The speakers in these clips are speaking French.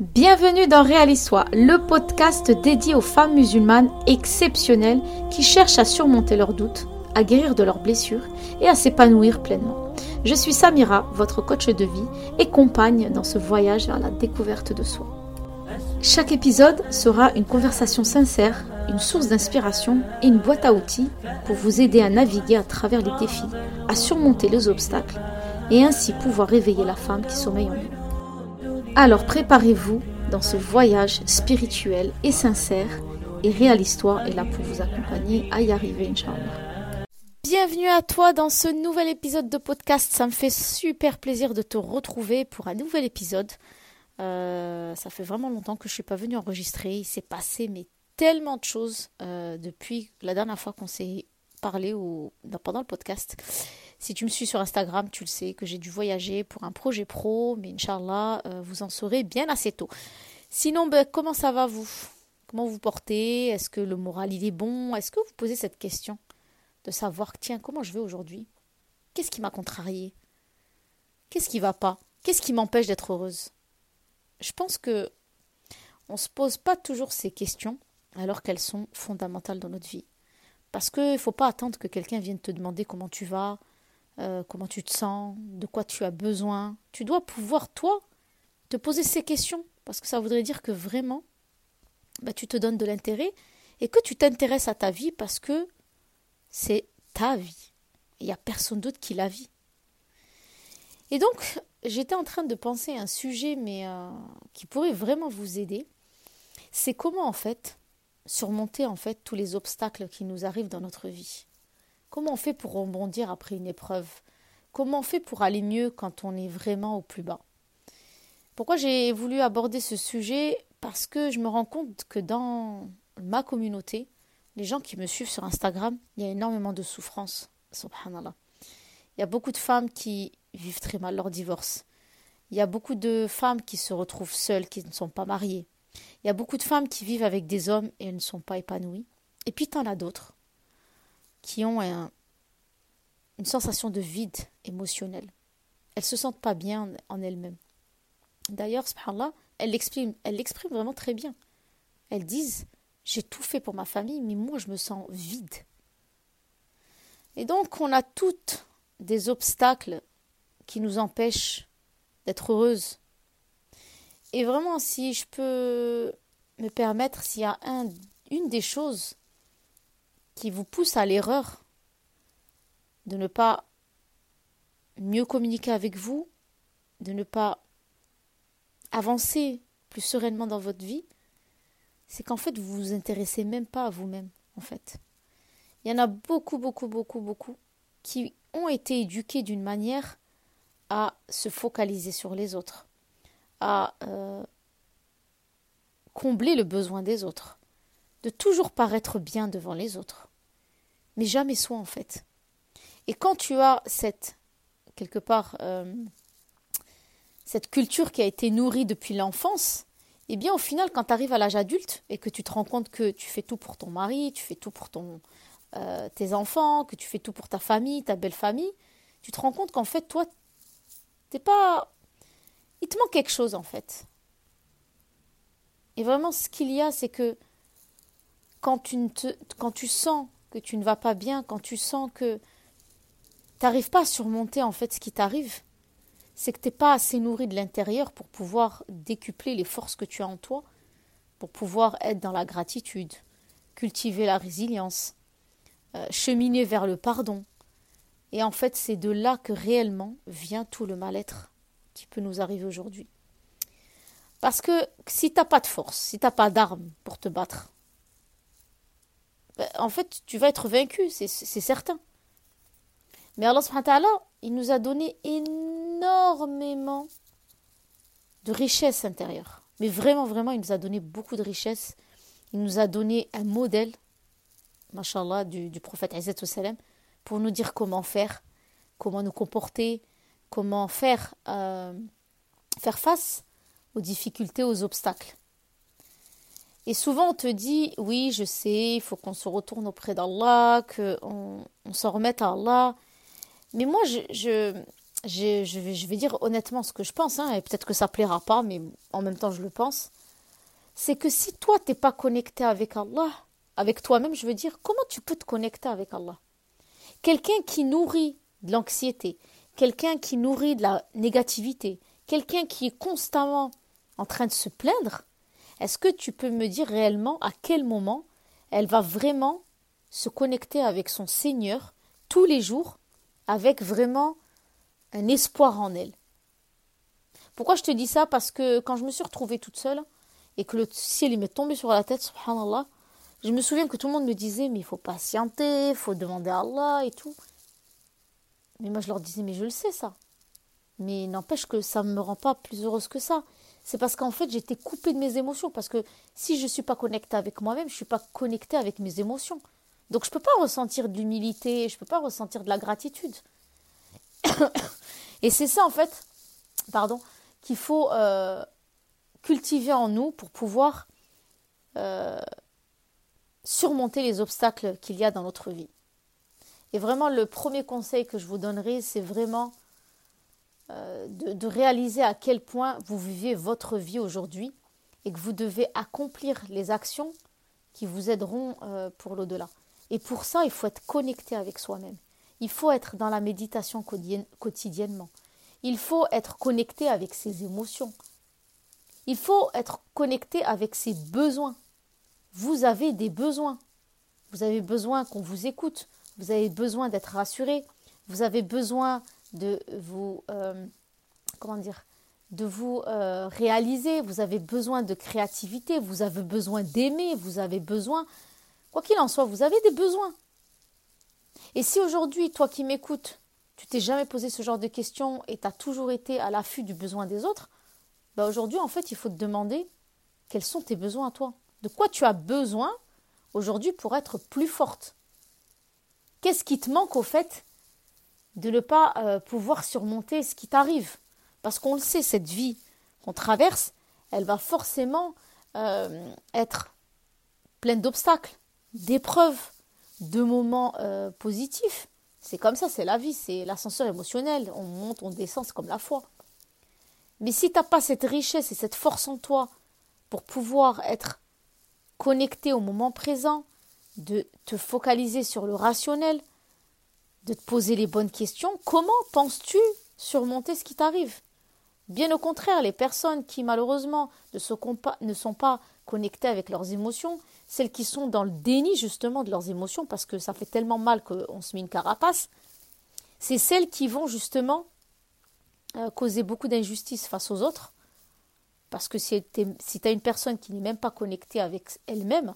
Bienvenue dans Réalisoi, le podcast dédié aux femmes musulmanes exceptionnelles qui cherchent à surmonter leurs doutes, à guérir de leurs blessures et à s'épanouir pleinement. Je suis Samira, votre coach de vie et compagne dans ce voyage vers la découverte de soi. Chaque épisode sera une conversation sincère, une source d'inspiration et une boîte à outils pour vous aider à naviguer à travers les défis, à surmonter les obstacles et ainsi pouvoir réveiller la femme qui sommeille en nous. Alors préparez-vous dans ce voyage spirituel et sincère et Réaliste-toi est là pour vous accompagner à y arriver, Inch'Allah. Bienvenue à toi dans ce nouvel épisode de podcast. Ça me fait super plaisir de te retrouver pour un nouvel épisode. Euh, ça fait vraiment longtemps que je suis pas venue enregistrer. Il s'est passé mais tellement de choses euh, depuis la dernière fois qu'on s'est parlé ou pendant le podcast. Si tu me suis sur Instagram, tu le sais que j'ai dû voyager pour un projet pro, mais Inch'Allah, euh, vous en saurez bien assez tôt. Sinon, ben, comment ça va vous? Comment vous portez? Est-ce que le moral il est bon? Est-ce que vous posez cette question de savoir, tiens, comment je vais aujourd'hui? Qu'est-ce qui m'a contrarié? Qu'est-ce qui va pas? Qu'est-ce qui m'empêche d'être heureuse? Je pense que on se pose pas toujours ces questions alors qu'elles sont fondamentales dans notre vie. Parce qu'il ne faut pas attendre que quelqu'un vienne te demander comment tu vas, euh, comment tu te sens, de quoi tu as besoin. Tu dois pouvoir, toi, te poser ces questions, parce que ça voudrait dire que vraiment, bah, tu te donnes de l'intérêt et que tu t'intéresses à ta vie parce que c'est ta vie. Il n'y a personne d'autre qui la vit. Et donc, j'étais en train de penser à un sujet, mais euh, qui pourrait vraiment vous aider. C'est comment, en fait, surmonter en fait tous les obstacles qui nous arrivent dans notre vie. Comment on fait pour rebondir après une épreuve? Comment on fait pour aller mieux quand on est vraiment au plus bas? Pourquoi j'ai voulu aborder ce sujet? Parce que je me rends compte que dans ma communauté, les gens qui me suivent sur Instagram, il y a énormément de souffrance. Subhanallah. Il y a beaucoup de femmes qui vivent très mal leur divorce. Il y a beaucoup de femmes qui se retrouvent seules, qui ne sont pas mariées. Il y a beaucoup de femmes qui vivent avec des hommes et elles ne sont pas épanouies. Et puis, tu en as d'autres qui ont une sensation de vide émotionnel. Elles se sentent pas bien en, elles-mêmes. D'ailleurs, subhanallah, elles l'expriment, elles l'expriment vraiment très bien. Elles disent J'ai tout fait pour ma famille, mais moi je me sens vide. Et donc, on a toutes des obstacles qui nous empêchent d'être heureuses. Et vraiment, si je peux me permettre, s'il y a un, une des choses qui vous pousse à l'erreur de ne pas mieux communiquer avec vous, de ne pas avancer plus sereinement dans votre vie, c'est qu'en fait vous vous intéressez même pas à vous-même en fait. Il y en a beaucoup beaucoup beaucoup beaucoup qui ont été éduqués d'une manière à se focaliser sur les autres, à euh, combler le besoin des autres, de toujours paraître bien devant les autres, mais jamais soi en fait. Et quand tu as cette, quelque part, euh, cette culture qui a été nourrie depuis l'enfance, eh bien au final, quand tu arrives à l'âge adulte et que tu te rends compte que tu fais tout pour ton mari, tu fais tout pour ton, euh, tes enfants, que tu fais tout pour ta famille, ta belle famille, tu te rends compte qu'en fait, toi, t'es pas. Il te manque quelque chose en fait. Et vraiment, ce qu'il y a, c'est que quand tu, sens que tu ne vas pas bien, quand tu sens que tu n'arrives pas à surmonter en fait ce qui t'arrive, c'est que tu n'es pas assez nourri de l'intérieur pour pouvoir décupler les forces que tu as en toi, pour pouvoir être dans la gratitude, cultiver la résilience, euh, cheminer vers le pardon. Et en fait, c'est de là que réellement vient tout le mal-être qui peut nous arriver aujourd'hui. Parce que si tu n'as pas de force, si tu n'as pas d'armes pour te battre, ben, en fait, tu vas être vaincu, c'est certain. Mais Allah subhanahu il nous a donné énormément de richesses intérieures. Mais vraiment, vraiment, il nous a donné beaucoup de richesses. Il nous a donné un modèle, mashallah, du, du prophète salam, pour nous dire comment faire, comment nous comporter, comment faire, euh, faire face aux difficultés, aux obstacles. Et souvent on te dit, oui, je sais, il faut qu'on se retourne auprès d'Allah, qu'on on s'en remette à Allah. Mais moi, je, je, vais, dire honnêtement ce que je pense, hein, et peut-être que ça plaira pas, mais en même temps je le pense, c'est que si toi t'es pas connecté avec Allah, avec toi-même, je veux dire, comment tu peux te connecter avec Allah? Quelqu'un qui nourrit de l'anxiété, quelqu'un qui nourrit de la négativité, quelqu'un qui est constamment en train de se plaindre, est-ce que tu peux me dire réellement à quel moment elle va vraiment se connecter avec son Seigneur tous les jours avec vraiment un espoir en elle? Pourquoi je te dis ça? Parce que quand je me suis retrouvée toute seule et que le ciel m'est tombé sur la tête, subhanallah, je me souviens que tout le monde me disait mais il faut patienter, il faut demander à Allah et tout. Mais moi je leur disais mais je le sais ça. Mais n'empêche que ça ne me rend pas plus heureuse que ça. C'est parce qu'en fait j'étais coupée de mes émotions. Parce que si je ne suis pas connectée avec moi-même, je ne suis pas connectée avec mes émotions. Donc je ne peux pas ressentir de l'humilité, je ne peux pas ressentir de la gratitude. Et c'est ça en fait, pardon, qu'il faut euh, cultiver en nous pour pouvoir euh, surmonter les obstacles qu'il y a dans notre vie. Et vraiment, le premier conseil que je vous donnerai, c'est vraiment euh, de, réaliser à quel point vous vivez votre vie aujourd'hui et que vous devez accomplir les actions qui vous aideront pour l'au-delà. Et pour ça, il faut être connecté avec soi-même. Il faut être dans la méditation quotidiennement. Il faut être connecté avec ses émotions. Il faut être connecté avec ses besoins. Vous avez des besoins. Vous avez besoin qu'on vous écoute. Vous avez besoin d'être rassuré. Vous avez besoin de vous, euh, comment dire, de vous euh, réaliser. Vous avez besoin de créativité. Vous avez besoin d'aimer. Vous avez besoin Quoi qu'il en soit, vous avez des besoins. Et si aujourd'hui, toi qui m'écoutes, tu t'es jamais posé ce genre de questions et tu as toujours été à l'affût du besoin des autres, bah aujourd'hui, en fait, il faut te demander quels sont tes besoins à toi. De quoi tu as besoin aujourd'hui pour être plus forte? Qu'est-ce qui te manque au fait de ne pas euh, pouvoir surmonter ce qui t'arrive Parce qu'on le sait, cette vie qu'on traverse, elle va forcément euh, être pleine d'obstacles d'épreuves, de moments euh, positifs. C'est comme ça, c'est la vie, c'est l'ascenseur émotionnel. On monte, on descend, c'est comme la foi. Mais si tu n'as pas cette richesse et cette force en toi pour pouvoir être connecté au moment présent, de te focaliser sur le rationnel, de te poser les bonnes questions, comment penses-tu surmonter ce qui t'arrive? Bien au contraire, les personnes qui malheureusement ne, sont pas connectées avec leurs émotions, celles qui sont dans le déni justement de leurs émotions, parce que ça fait tellement mal qu'on se met une carapace, c'est celles qui vont justement euh, causer beaucoup d'injustice face aux autres. Parce que si tu as une personne qui n'est même pas connectée avec elle-même,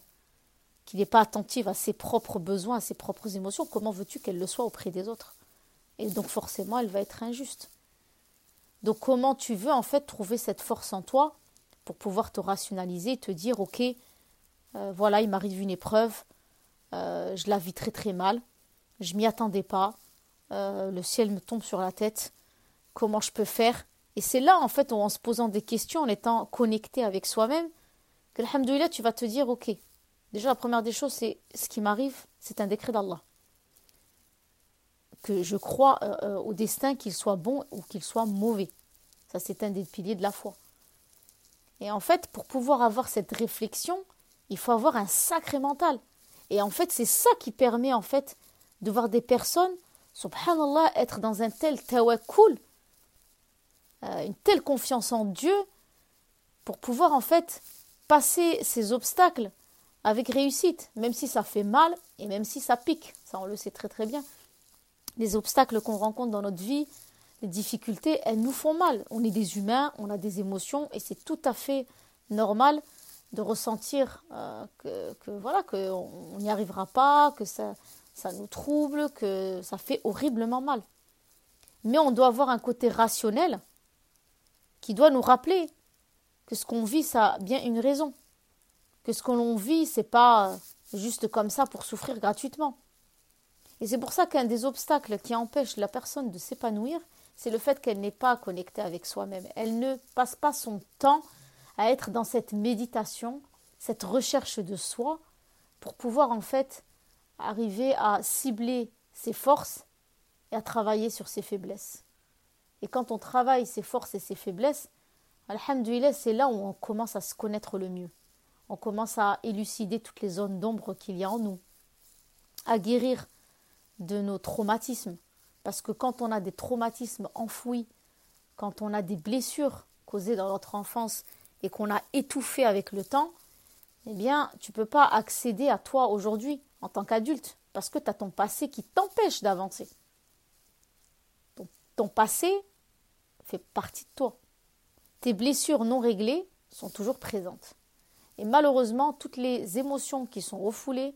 qui n'est pas attentive à ses propres besoins, à ses propres émotions, comment veux-tu qu'elle le soit auprès des autres? Et donc forcément, elle va être injuste. Donc comment tu veux en fait trouver cette force en toi pour pouvoir te rationaliser, te dire ok, euh, voilà, il m'arrive une épreuve, euh, je la vis très très mal, je m'y attendais pas, euh, le ciel me tombe sur la tête, comment je peux faire? Et c'est là, en fait, en se posant des questions, en étant connecté avec soi-même, que, tu vas te dire, ok, déjà la première des choses, c'est ce qui m'arrive, c'est un décret d'Allah. Que je crois au destin, qu'il soit bon ou qu'il soit mauvais. Ça, c'est un des piliers de la foi. Et en fait, pour pouvoir avoir cette réflexion, il faut avoir un sacré mental. Et en fait, c'est ça qui permet en fait de voir des personnes, subhanallah, être dans un tel tawakkul, euh, une telle confiance en Dieu, pour pouvoir en fait passer ces obstacles avec réussite, même si ça fait mal et même si ça pique. Ça, on le sait très très bien. Les obstacles qu'on rencontre dans notre vie, les difficultés, elles nous font mal. On est des humains, on a des émotions et c'est tout à fait normal de ressentir euh, que, voilà qu'on n'y arrivera pas, que ça, ça nous trouble, que ça fait horriblement mal. Mais on doit avoir un côté rationnel qui doit nous rappeler que ce qu'on vit, ça a bien une raison. Que ce que l'on vit, c'est pas juste comme ça pour souffrir gratuitement. Et c'est pour ça qu'un des obstacles qui empêche la personne de s'épanouir, c'est le fait qu'elle n'est pas connectée avec soi-même. Elle ne passe pas son temps à être dans cette méditation, cette recherche de soi, pour pouvoir en fait arriver à cibler ses forces et à travailler sur ses faiblesses. Et quand on travaille ses forces et ses faiblesses, Alhamdulillah, c'est là où on commence à se connaître le mieux. On commence à élucider toutes les zones d'ombre qu'il y a en nous, à guérir de nos traumatismes. Parce que quand on a des traumatismes enfouis, quand on a des blessures causées dans notre enfance et qu'on a étouffé avec le temps, eh bien, tu ne peux pas accéder à toi aujourd'hui en tant qu'adulte parce que tu as ton passé qui t'empêche d'avancer. ton passé fait partie de toi tes blessures non réglées sont toujours présentes. Et malheureusement, toutes les émotions qui sont refoulées,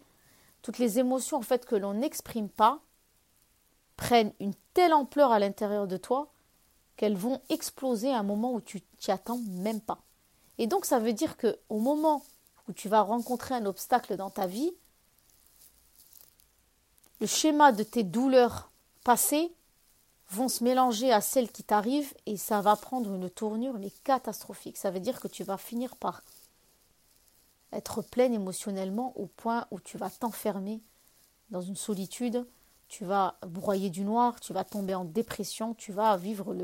toutes les émotions en fait que l'on n'exprime pas, prennent une telle ampleur à l'intérieur de toi qu'elles vont exploser à un moment où tu t'y attends même pas. Et donc ça veut dire que au moment où tu vas rencontrer un obstacle dans ta vie, le schéma de tes douleurs passées vont se mélanger à celles qui t'arrivent et ça va prendre une tournure mais catastrophique. Ça veut dire que tu vas finir par être pleine émotionnellement au point où tu vas t'enfermer dans une solitude, tu vas broyer du noir, tu vas tomber en dépression, tu vas vivre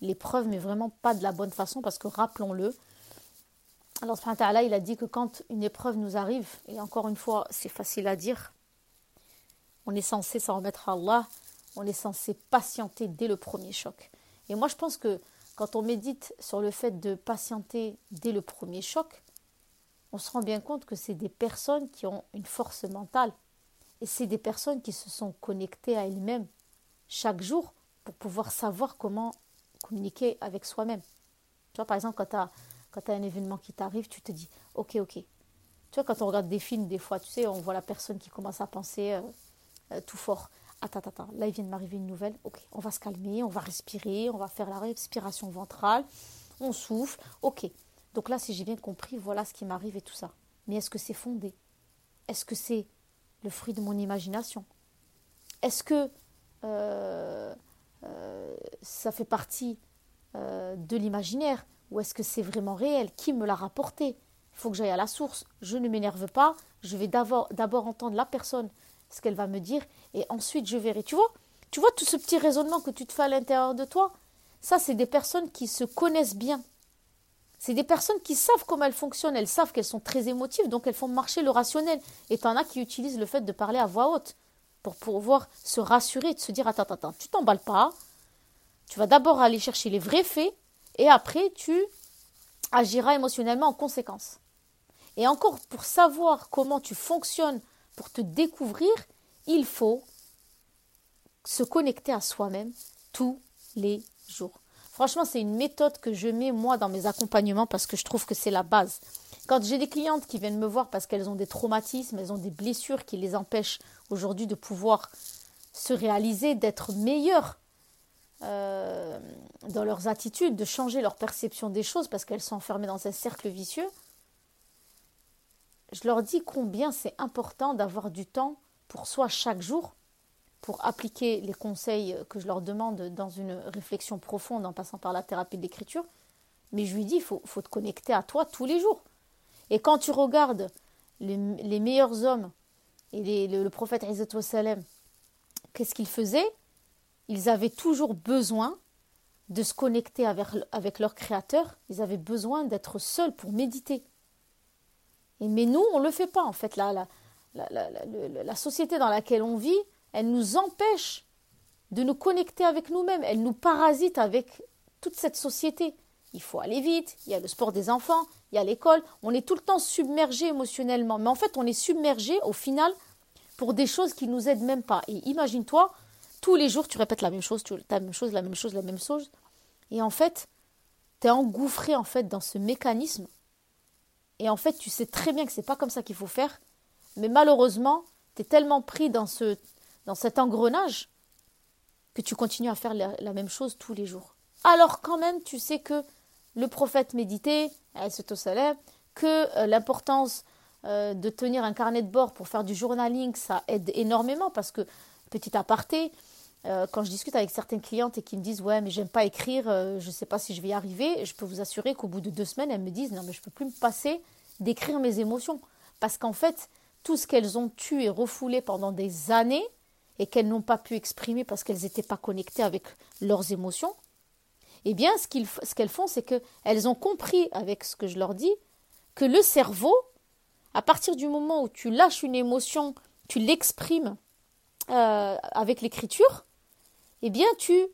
l'épreuve mais vraiment pas de la bonne façon parce que rappelons-le, alors là il a dit que quand une épreuve nous arrive, et encore une fois c'est facile à dire, on est censé s'en remettre à Allah, on est censé patienter dès le premier choc. Et moi, je pense que quand on médite sur le fait de patienter dès le premier choc, on se rend bien compte que c'est des personnes qui ont une force mentale. Et c'est des personnes qui se sont connectées à elles-mêmes chaque jour pour pouvoir savoir comment communiquer avec soi-même. Tu vois, par exemple, quand tu as, un événement qui t'arrive, tu te dis, ok, ok. Tu vois, quand on regarde des films, des fois, tu sais, on voit la personne qui commence à penser euh, euh, tout fort attends, attends, là il vient de m'arriver une nouvelle, ok, on va se calmer, on va respirer, on va faire la respiration ventrale, on souffle, ok. Donc là, si j'ai bien compris, voilà ce qui m'arrive et tout ça. Mais est-ce que c'est fondé? Est-ce que c'est le fruit de mon imagination? Est-ce que euh, euh, ça fait partie euh, de l'imaginaire? Ou est-ce que c'est vraiment réel? Qui me l'a rapporté? Il faut que j'aille à la source. Je ne m'énerve pas. Je vais d'abord entendre la personne ce qu'elle va me dire, et ensuite je verrai. Tu vois? Tu vois tout ce petit raisonnement que tu te fais à l'intérieur de toi? Ça, c'est des personnes qui se connaissent bien. C'est des personnes qui savent comment elles fonctionnent, elles savent qu'elles sont très émotives, donc elles font marcher le rationnel. Et en as qui utilisent le fait de parler à voix haute pour pouvoir se rassurer, de se dire attends, attends, attends, tu t'emballes pas. Tu vas d'abord aller chercher les vrais faits et après tu agiras émotionnellement en conséquence. Et encore, pour savoir comment tu fonctionnes pour te découvrir, il faut se connecter à soi-même tous les jours. Franchement, c'est une méthode que je mets moi dans mes accompagnements parce que je trouve que c'est la base. Quand j'ai des clientes qui viennent me voir parce qu'elles ont des traumatismes, elles ont des blessures qui les empêchent aujourd'hui de pouvoir se réaliser, d'être meilleures euh, dans leurs attitudes, de changer leur perception des choses parce qu'elles sont enfermées dans un cercle vicieux, je leur dis combien c'est important d'avoir du temps pour soi chaque jour, pour appliquer les conseils que je leur demande dans une réflexion profonde en passant par la thérapie de l'écriture. Mais je lui dis, il faut, te connecter à toi tous les jours. Et quand tu regardes les, meilleurs hommes et le, prophète Salem, qu'est-ce qu'ils faisaient? Ils avaient toujours besoin de se connecter avec, leur créateur, ils avaient besoin d'être seuls pour méditer mais nous, on ne le fait pas en fait. La, la, société dans laquelle on vit, elle nous empêche de nous connecter avec nous-mêmes. Elle nous parasite avec toute cette société. Il faut aller vite, il y a le sport des enfants, il y a l'école. On est tout le temps submergé émotionnellement. Mais en fait, on est submergé au final pour des choses qui ne nous aident même pas. Et imagine-toi, tous les jours, tu répètes la même chose, tu, la même chose, la même chose, la même chose. Et en fait, tu es engouffré en fait dans ce mécanisme et en fait, tu sais très bien que c'est pas comme ça qu'il faut faire, mais malheureusement, tu es tellement pris dans, ce, dans cet engrenage que tu continues à faire la, même chose tous les jours. Alors quand même, tu sais que le prophète méditait, que euh, l'importance euh, de tenir un carnet de bord pour faire du journaling, ça aide énormément parce que, petit aparté, euh, quand je discute avec certaines clientes et qui me disent ouais mais j'aime pas écrire, je sais pas si je vais y arriver, je peux vous assurer qu'au bout de deux semaines elles me disent non mais je peux plus me passer d'écrire mes émotions parce qu'en fait tout ce qu'elles ont tué et refoulé pendant des années et qu'elles n'ont pas pu exprimer parce qu'elles n'étaient pas connectées avec leurs émotions, eh bien, ce qu'elles font, c'est qu'elles ont compris, avec ce que je leur dis, que le cerveau, à partir du moment où tu lâches une émotion, tu l'exprimes euh, avec l'écriture, eh bien, tu,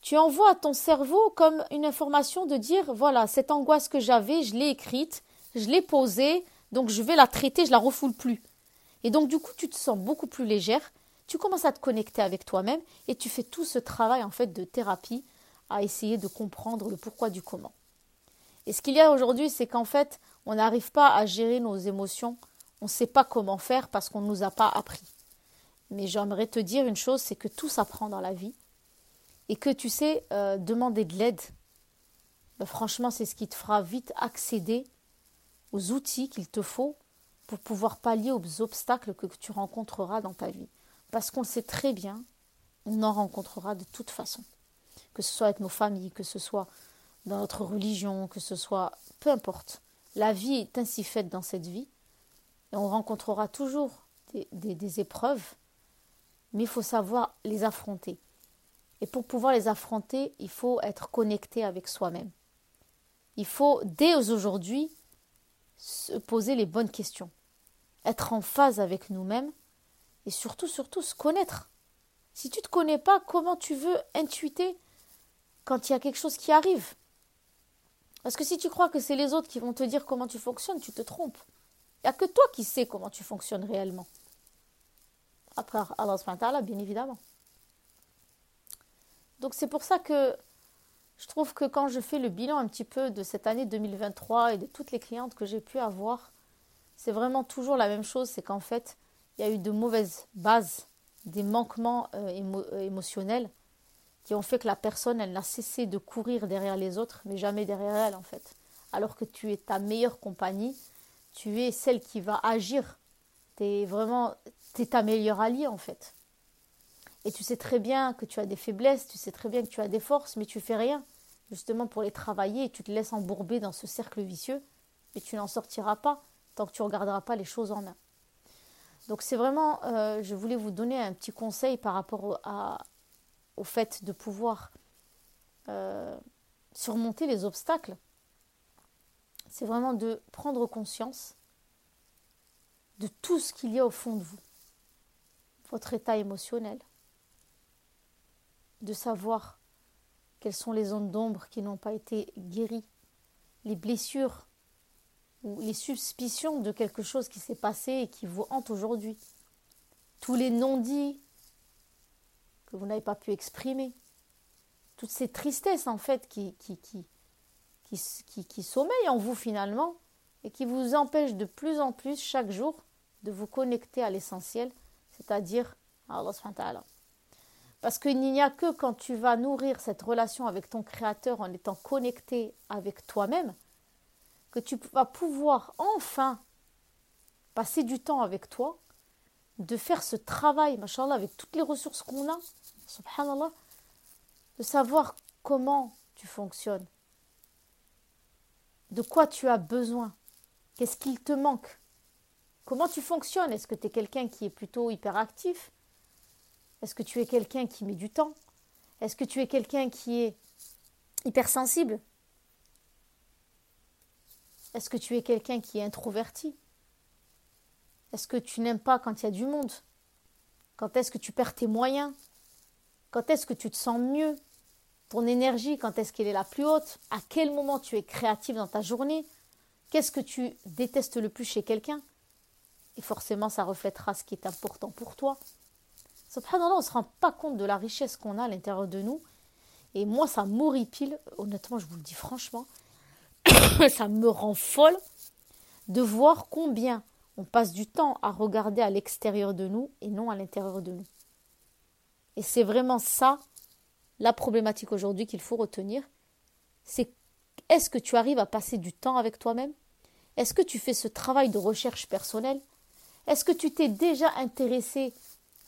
tu envoies à ton cerveau comme une information de dire, voilà, cette angoisse que j'avais, je l'ai écrite, je l'ai posée, donc je vais la traiter, je la refoule plus. Et donc, du coup, tu te sens beaucoup plus légère, tu commences à te connecter avec toi-même et tu fais tout ce travail, en fait, de thérapie à essayer de comprendre le pourquoi du comment. Et ce qu'il y a aujourd'hui, c'est qu'en fait, on n'arrive pas à gérer nos émotions, on ne sait pas comment faire parce qu'on ne nous a pas appris. Mais j'aimerais te dire une chose, c'est que tout s'apprend dans la vie et que tu sais, euh, demander de l'aide, ben, franchement, c'est ce qui te fera vite accéder aux outils qu'il te faut pour pouvoir pallier aux obstacles que tu rencontreras dans ta vie. Parce qu'on le sait très bien, on en rencontrera de toute façon que ce soit avec nos familles, que ce soit dans notre religion, que ce soit peu importe. La vie est ainsi faite dans cette vie et on rencontrera toujours des, épreuves, mais il faut savoir les affronter. Et pour pouvoir les affronter, il faut être connecté avec soi-même. Il faut dès aujourd'hui se poser les bonnes questions, être en phase avec nous-mêmes et surtout, surtout se connaître. Si tu ne te connais pas, comment tu veux intuiter quand il y a quelque chose qui arrive? Parce que si tu crois que c'est les autres qui vont te dire comment tu fonctionnes, tu te trompes. Il n'y a que toi qui sais comment tu fonctionnes réellement. Après Allah, bien évidemment. Donc c'est pour ça que je trouve que quand je fais le bilan un petit peu de cette année 2023 et de toutes les clientes que j'ai pu avoir, c'est vraiment toujours la même chose, c'est qu'en fait, il y a eu de mauvaises bases, des manquements euh, euh, émotionnels qui ont fait que la personne, elle n'a cessé de courir derrière les autres, mais jamais derrière elle en fait. Alors que tu es ta meilleure compagnie, tu es celle qui va agir. Tu es vraiment, ta meilleure alliée en fait. Et tu sais très bien que tu as des faiblesses, tu sais très bien que tu as des forces, mais tu fais rien justement pour les travailler et tu te laisses embourber dans ce cercle vicieux, et tu n'en sortiras pas tant que tu ne regarderas pas les choses en main. Donc c'est vraiment, euh, je voulais vous donner un petit conseil par rapport au fait de pouvoir euh, surmonter les obstacles, c'est vraiment de prendre conscience de tout ce qu'il y a au fond de vous, votre état émotionnel, de savoir quelles sont les zones d'ombre qui n'ont pas été guéries, les blessures ou les suspicions de quelque chose qui s'est passé et qui vous hante aujourd'hui, tous les non-dits que vous n'avez pas pu exprimer. Toutes ces tristesses, en fait, qui, qui, qui, qui, qui, sommeillent en vous finalement et qui vous empêchent de plus en plus chaque jour de vous connecter à l'essentiel, c'est-à-dire à Allah Parce qu'il n'y a que quand tu vas nourrir cette relation avec ton Créateur en étant connecté avec toi-même, que tu vas pouvoir enfin passer du temps avec toi, de faire ce travail, machallah, avec toutes les ressources qu'on a, subhanallah, de savoir comment tu fonctionnes, de quoi tu as besoin, qu'est-ce qu'il te manque, comment tu fonctionnes, est-ce que tu es quelqu'un qui est plutôt hyperactif, est-ce que tu es quelqu'un qui met du temps, est-ce que tu es quelqu'un qui est hypersensible, est-ce que tu es quelqu'un qui est introverti, est-ce que tu n'aimes pas quand il y a du monde, quand est-ce que tu perds tes moyens, quand est-ce que tu te sens mieux? Ton énergie, quand est-ce qu'elle est la plus haute? À quel moment tu es créatif dans ta journée? Qu'est-ce que tu détestes le plus chez quelqu'un? Et forcément, ça reflètera ce qui est important pour toi. Subhanallah, on ne se rend pas compte de la richesse qu'on a à l'intérieur de nous. Et moi, ça m'horripile, honnêtement, je vous le dis franchement, ça me rend folle de voir combien on passe du temps à regarder à l'extérieur de nous et non à l'intérieur de nous. Et c'est vraiment ça la problématique aujourd'hui qu'il faut retenir. C'est est-ce que tu arrives à passer du temps avec toi-même? Est-ce que tu fais ce travail de recherche personnelle? Est-ce que tu t'es déjà intéressé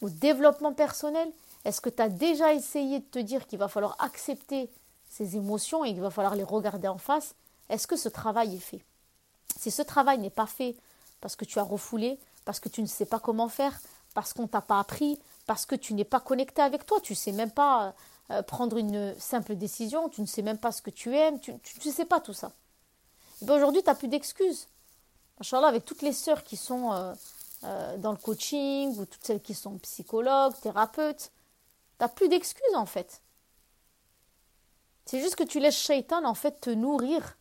au développement personnel? Est-ce que tu as déjà essayé de te dire qu'il va falloir accepter ces émotions et qu'il va falloir les regarder en face? Est-ce que ce travail est fait? Si ce travail n'est pas fait parce que tu as refoulé, parce que tu ne sais pas comment faire, parce qu'on t'a pas appris, parce que tu n'es pas connecté avec toi, tu sais même pas euh, prendre une simple décision, tu ne sais même pas ce que tu aimes, tu ne sais pas tout ça. Ben aujourd'hui, tu n'as plus d'excuses. Inch'Allah, avec toutes les sœurs qui sont euh, euh, dans le coaching ou toutes celles qui sont psychologues, thérapeutes, tu n'as plus d'excuses en fait. C'est juste que tu laisses Shaitan en fait te nourrir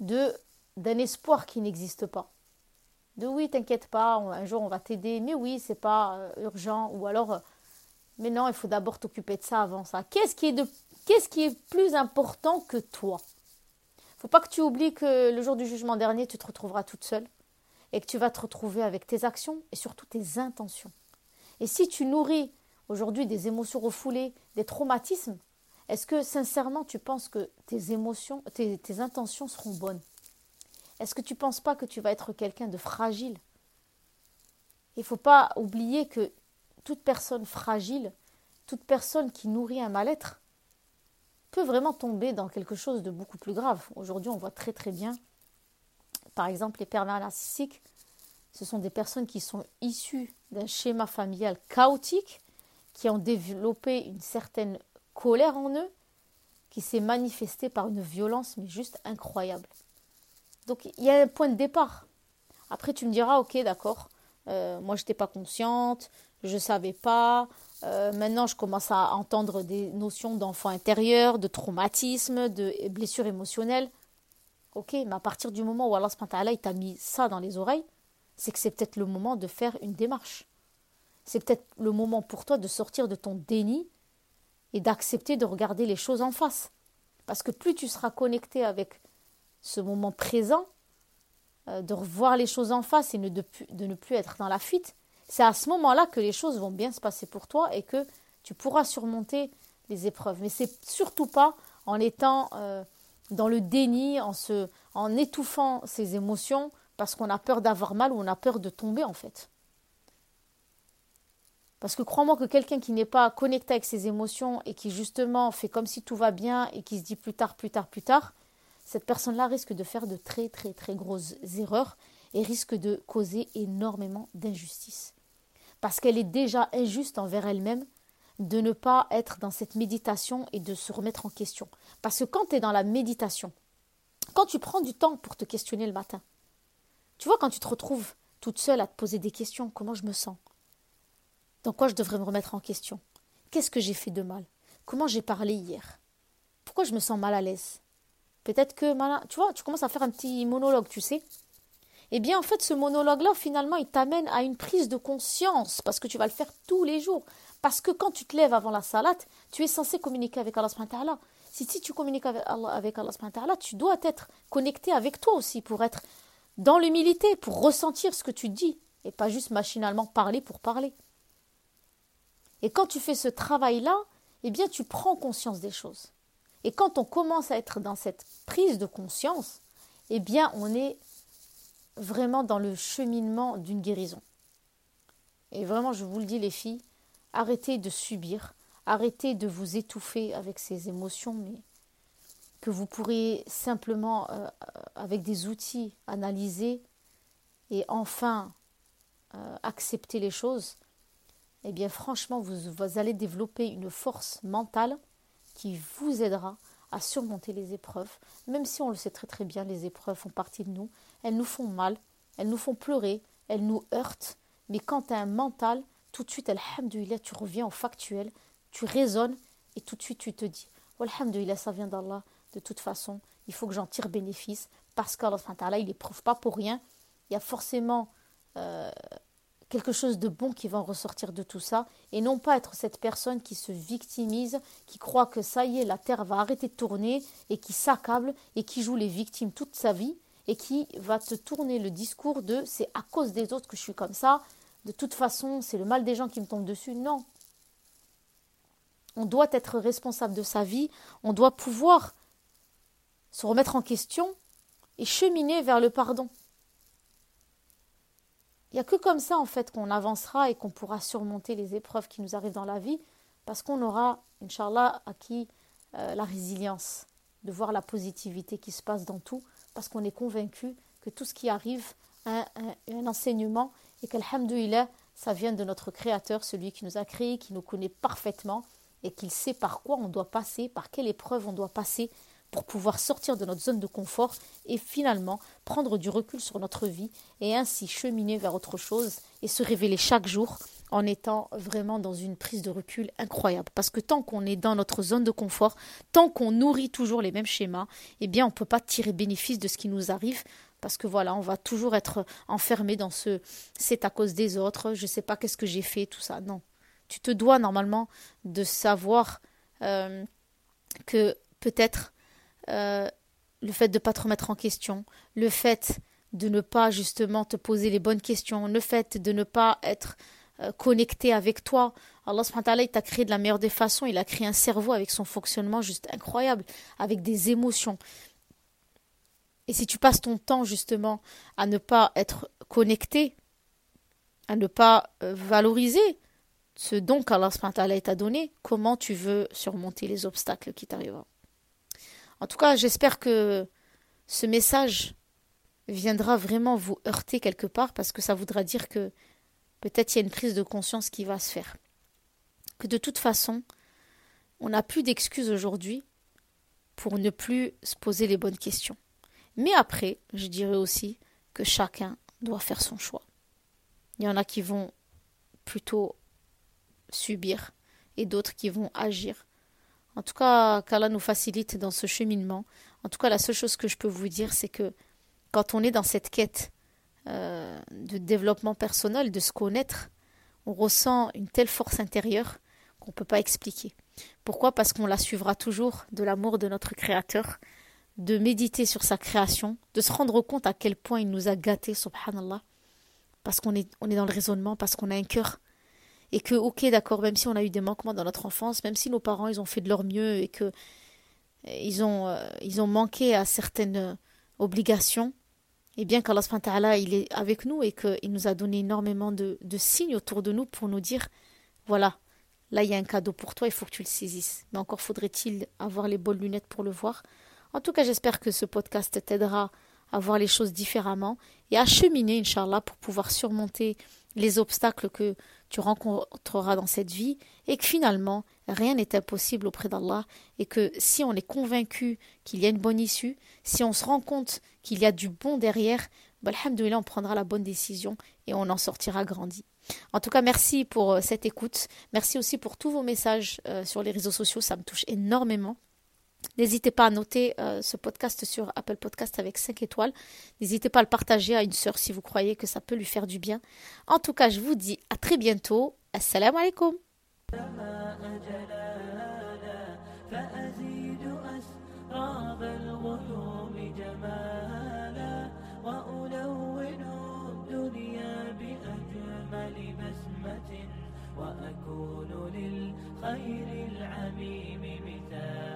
de d'un espoir qui n'existe pas. De oui, t'inquiète pas, un jour on va t'aider, mais oui, c'est pas urgent, ou alors mais non, il faut d'abord t'occuper de ça avant ça. Qu'est-ce qui est de qu'est-ce qui est plus important que toi? Faut pas que tu oublies que le jour du jugement dernier, tu te retrouveras toute seule et que tu vas te retrouver avec tes actions et surtout tes intentions. Et si tu nourris aujourd'hui des émotions refoulées, des traumatismes, est-ce que sincèrement tu penses que tes émotions, tes, intentions seront bonnes? Est-ce que tu ne penses pas que tu vas être quelqu'un de fragile? Il ne faut pas oublier que toute personne fragile, toute personne qui nourrit un mal-être, peut vraiment tomber dans quelque chose de beaucoup plus grave. Aujourd'hui, on voit très très bien, par exemple, les pervers narcissiques, ce sont des personnes qui sont issues d'un schéma familial chaotique, qui ont développé une certaine colère en eux, qui s'est manifestée par une violence, mais juste incroyable. Donc il y a un point de départ. Après, tu me diras, ok, d'accord, euh, moi je n'étais pas consciente, je ne savais pas. Euh, maintenant, je commence à entendre des notions d'enfant intérieur, de traumatisme, de blessures émotionnelles. Ok, mais à partir du moment où Allah il t'a mis ça dans les oreilles, c'est que c'est peut-être le moment de faire une démarche. C'est peut-être le moment pour toi de sortir de ton déni et d'accepter de regarder les choses en face. Parce que plus tu seras connecté avec ce moment présent, euh, de revoir les choses en face et de ne plus être dans la fuite, c'est à ce moment-là que les choses vont bien se passer pour toi et que tu pourras surmonter les épreuves. Mais c'est surtout pas en étant euh, dans le déni, en, en étouffant ses émotions parce qu'on a peur d'avoir mal ou on a peur de tomber en fait. Parce que crois-moi que quelqu'un qui n'est pas connecté avec ses émotions et qui justement fait comme si tout va bien et qui se dit plus tard, plus tard, plus tard, cette personne-là risque de faire de très très très grosses erreurs et risque de causer énormément d'injustice parce qu'elle est déjà injuste envers elle-même de ne pas être dans cette méditation et de se remettre en question. Parce que quand tu es dans la méditation, quand tu prends du temps pour te questionner le matin, tu vois, quand tu te retrouves toute seule à te poser des questions, comment je me sens Dans quoi je devrais me remettre en question? Qu'est-ce que j'ai fait de mal? Comment j'ai parlé hier? Pourquoi je me sens mal à l'aise? Peut-être que, tu vois, tu commences à faire un petit monologue, tu sais, eh bien, en fait, ce monologue-là, finalement, il t'amène à une prise de conscience, parce que tu vas le faire tous les jours. Parce que quand tu te lèves avant la salat, tu es censé communiquer avec Allah Si, si tu communiques avec Allah, avec Allah tu dois être connecté avec toi aussi pour être dans l'humilité, pour ressentir ce que tu dis, et pas juste machinalement parler pour parler. Et quand tu fais ce travail-là, eh bien, tu prends conscience des choses. Et quand on commence à être dans cette prise de conscience, eh bien, on est vraiment dans le cheminement d'une guérison. Et vraiment, je vous le dis, les filles, arrêtez de subir, arrêtez de vous étouffer avec ces émotions, mais que vous pourrez simplement, euh, avec des outils, analyser et enfin euh, accepter les choses. Eh bien, franchement, vous, allez développer une force mentale qui vous aidera à surmonter les épreuves, même si on le sait très très bien, les épreuves font partie de nous, elles nous font mal, elles nous font pleurer, elles nous heurtent, mais quand tu as un mental, tout de suite, alhamdoulilah, tu reviens au factuel, tu raisonnes et tout de suite tu te dis, alhamdoulilah, ça vient d'Allah, de toute façon, il faut que j'en tire bénéfice, parce qu'Allah, il n'éprouve pas pour rien, il y a forcément euh, quelque chose de bon qui va en ressortir de tout ça, et non pas être cette personne qui se victimise, qui croit que ça y est, la terre va arrêter de tourner, et qui s'accable, et qui joue les victimes toute sa vie, et qui va te tourner le discours de c'est à cause des autres que je suis comme ça, de toute façon c'est le mal des gens qui me tombent dessus. Non. On doit être responsable de sa vie, on doit pouvoir se remettre en question et cheminer vers le pardon. Il n'y a que comme ça, en fait, qu'on avancera et qu'on pourra surmonter les épreuves qui nous arrivent dans la vie, parce qu'on aura, Inch'Allah, acquis euh, la résilience, de voir la positivité qui se passe dans tout, parce qu'on est convaincu que tout ce qui arrive a un, enseignement et qu'Alhamdulillah, ça vient de notre Créateur, celui qui nous a créés, qui nous connaît parfaitement et qu'il sait par quoi on doit passer, par quelle épreuve on doit passer pour pouvoir sortir de notre zone de confort et finalement prendre du recul sur notre vie et ainsi cheminer vers autre chose et se révéler chaque jour en étant vraiment dans une prise de recul incroyable. Parce que tant qu'on est dans notre zone de confort, tant qu'on nourrit toujours les mêmes schémas, eh bien on ne peut pas tirer bénéfice de ce qui nous arrive. Parce que voilà, on va toujours être enfermé dans ce c'est à cause des autres, je ne sais pas qu'est-ce que j'ai fait, tout ça. Non. Tu te dois normalement de savoir euh, que peut-être euh, le fait de ne pas te remettre en question, le fait de ne pas justement te poser les bonnes questions, le fait de ne pas être euh, connecté avec toi. Allah subhanahu t'a créé de la meilleure des façons, il a créé un cerveau avec son fonctionnement juste incroyable, avec des émotions. Et si tu passes ton temps justement à ne pas être connecté, à ne pas euh, valoriser ce don qu'Allah t'a donné, comment tu veux surmonter les obstacles qui t'arrivent En tout cas, j'espère que ce message viendra vraiment vous heurter quelque part parce que ça voudra dire que peut-être il y a une prise de conscience qui va se faire. Que de toute façon, on n'a plus d'excuses aujourd'hui pour ne plus se poser les bonnes questions. Mais après, je dirais aussi que chacun doit faire son choix. Il y en a qui vont plutôt subir et d'autres qui vont agir. En tout cas, qu'Allah nous facilite dans ce cheminement. En tout cas, la seule chose que je peux vous dire, c'est que quand on est dans cette quête euh, de développement personnel, de se connaître, on ressent une telle force intérieure qu'on ne peut pas expliquer. Pourquoi? Parce qu'on la suivra toujours de l'amour de notre Créateur, de méditer sur sa création, de se rendre compte à quel point il nous a gâtés, subhanallah, parce qu'on est, on est dans le raisonnement, parce qu'on a un cœur et que, ok, d'accord, même si on a eu des manquements dans notre enfance, même si nos parents, ils ont fait de leur mieux et que eh, ils ont, euh, ils ont manqué à certaines euh, obligations, et bien qu'Allah il est avec nous et qu'il nous a donné énormément de, de, signes autour de nous pour nous dire, voilà, là il y a un cadeau pour toi, il faut que tu le saisisses. Mais encore faudrait-il avoir les bonnes lunettes pour le voir. En tout cas, j'espère que ce podcast t'aidera à voir les choses différemment et à cheminer, Inch'Allah, pour pouvoir surmonter les obstacles que tu rencontreras dans cette vie et que finalement rien n'est impossible auprès d'Allah et que si on est convaincu qu'il y a une bonne issue, si on se rend compte qu'il y a du bon derrière, bah, on prendra la bonne décision et on en sortira grandi. En tout cas, merci pour euh, cette écoute. Merci aussi pour tous vos messages euh, sur les réseaux sociaux, ça me touche énormément. N'hésitez pas à noter euh, ce podcast sur Apple Podcast avec 5 étoiles. N'hésitez pas à le partager à une sœur si vous croyez que ça peut lui faire du bien. En tout cas, je vous dis à très bientôt. Assalamu alaikum.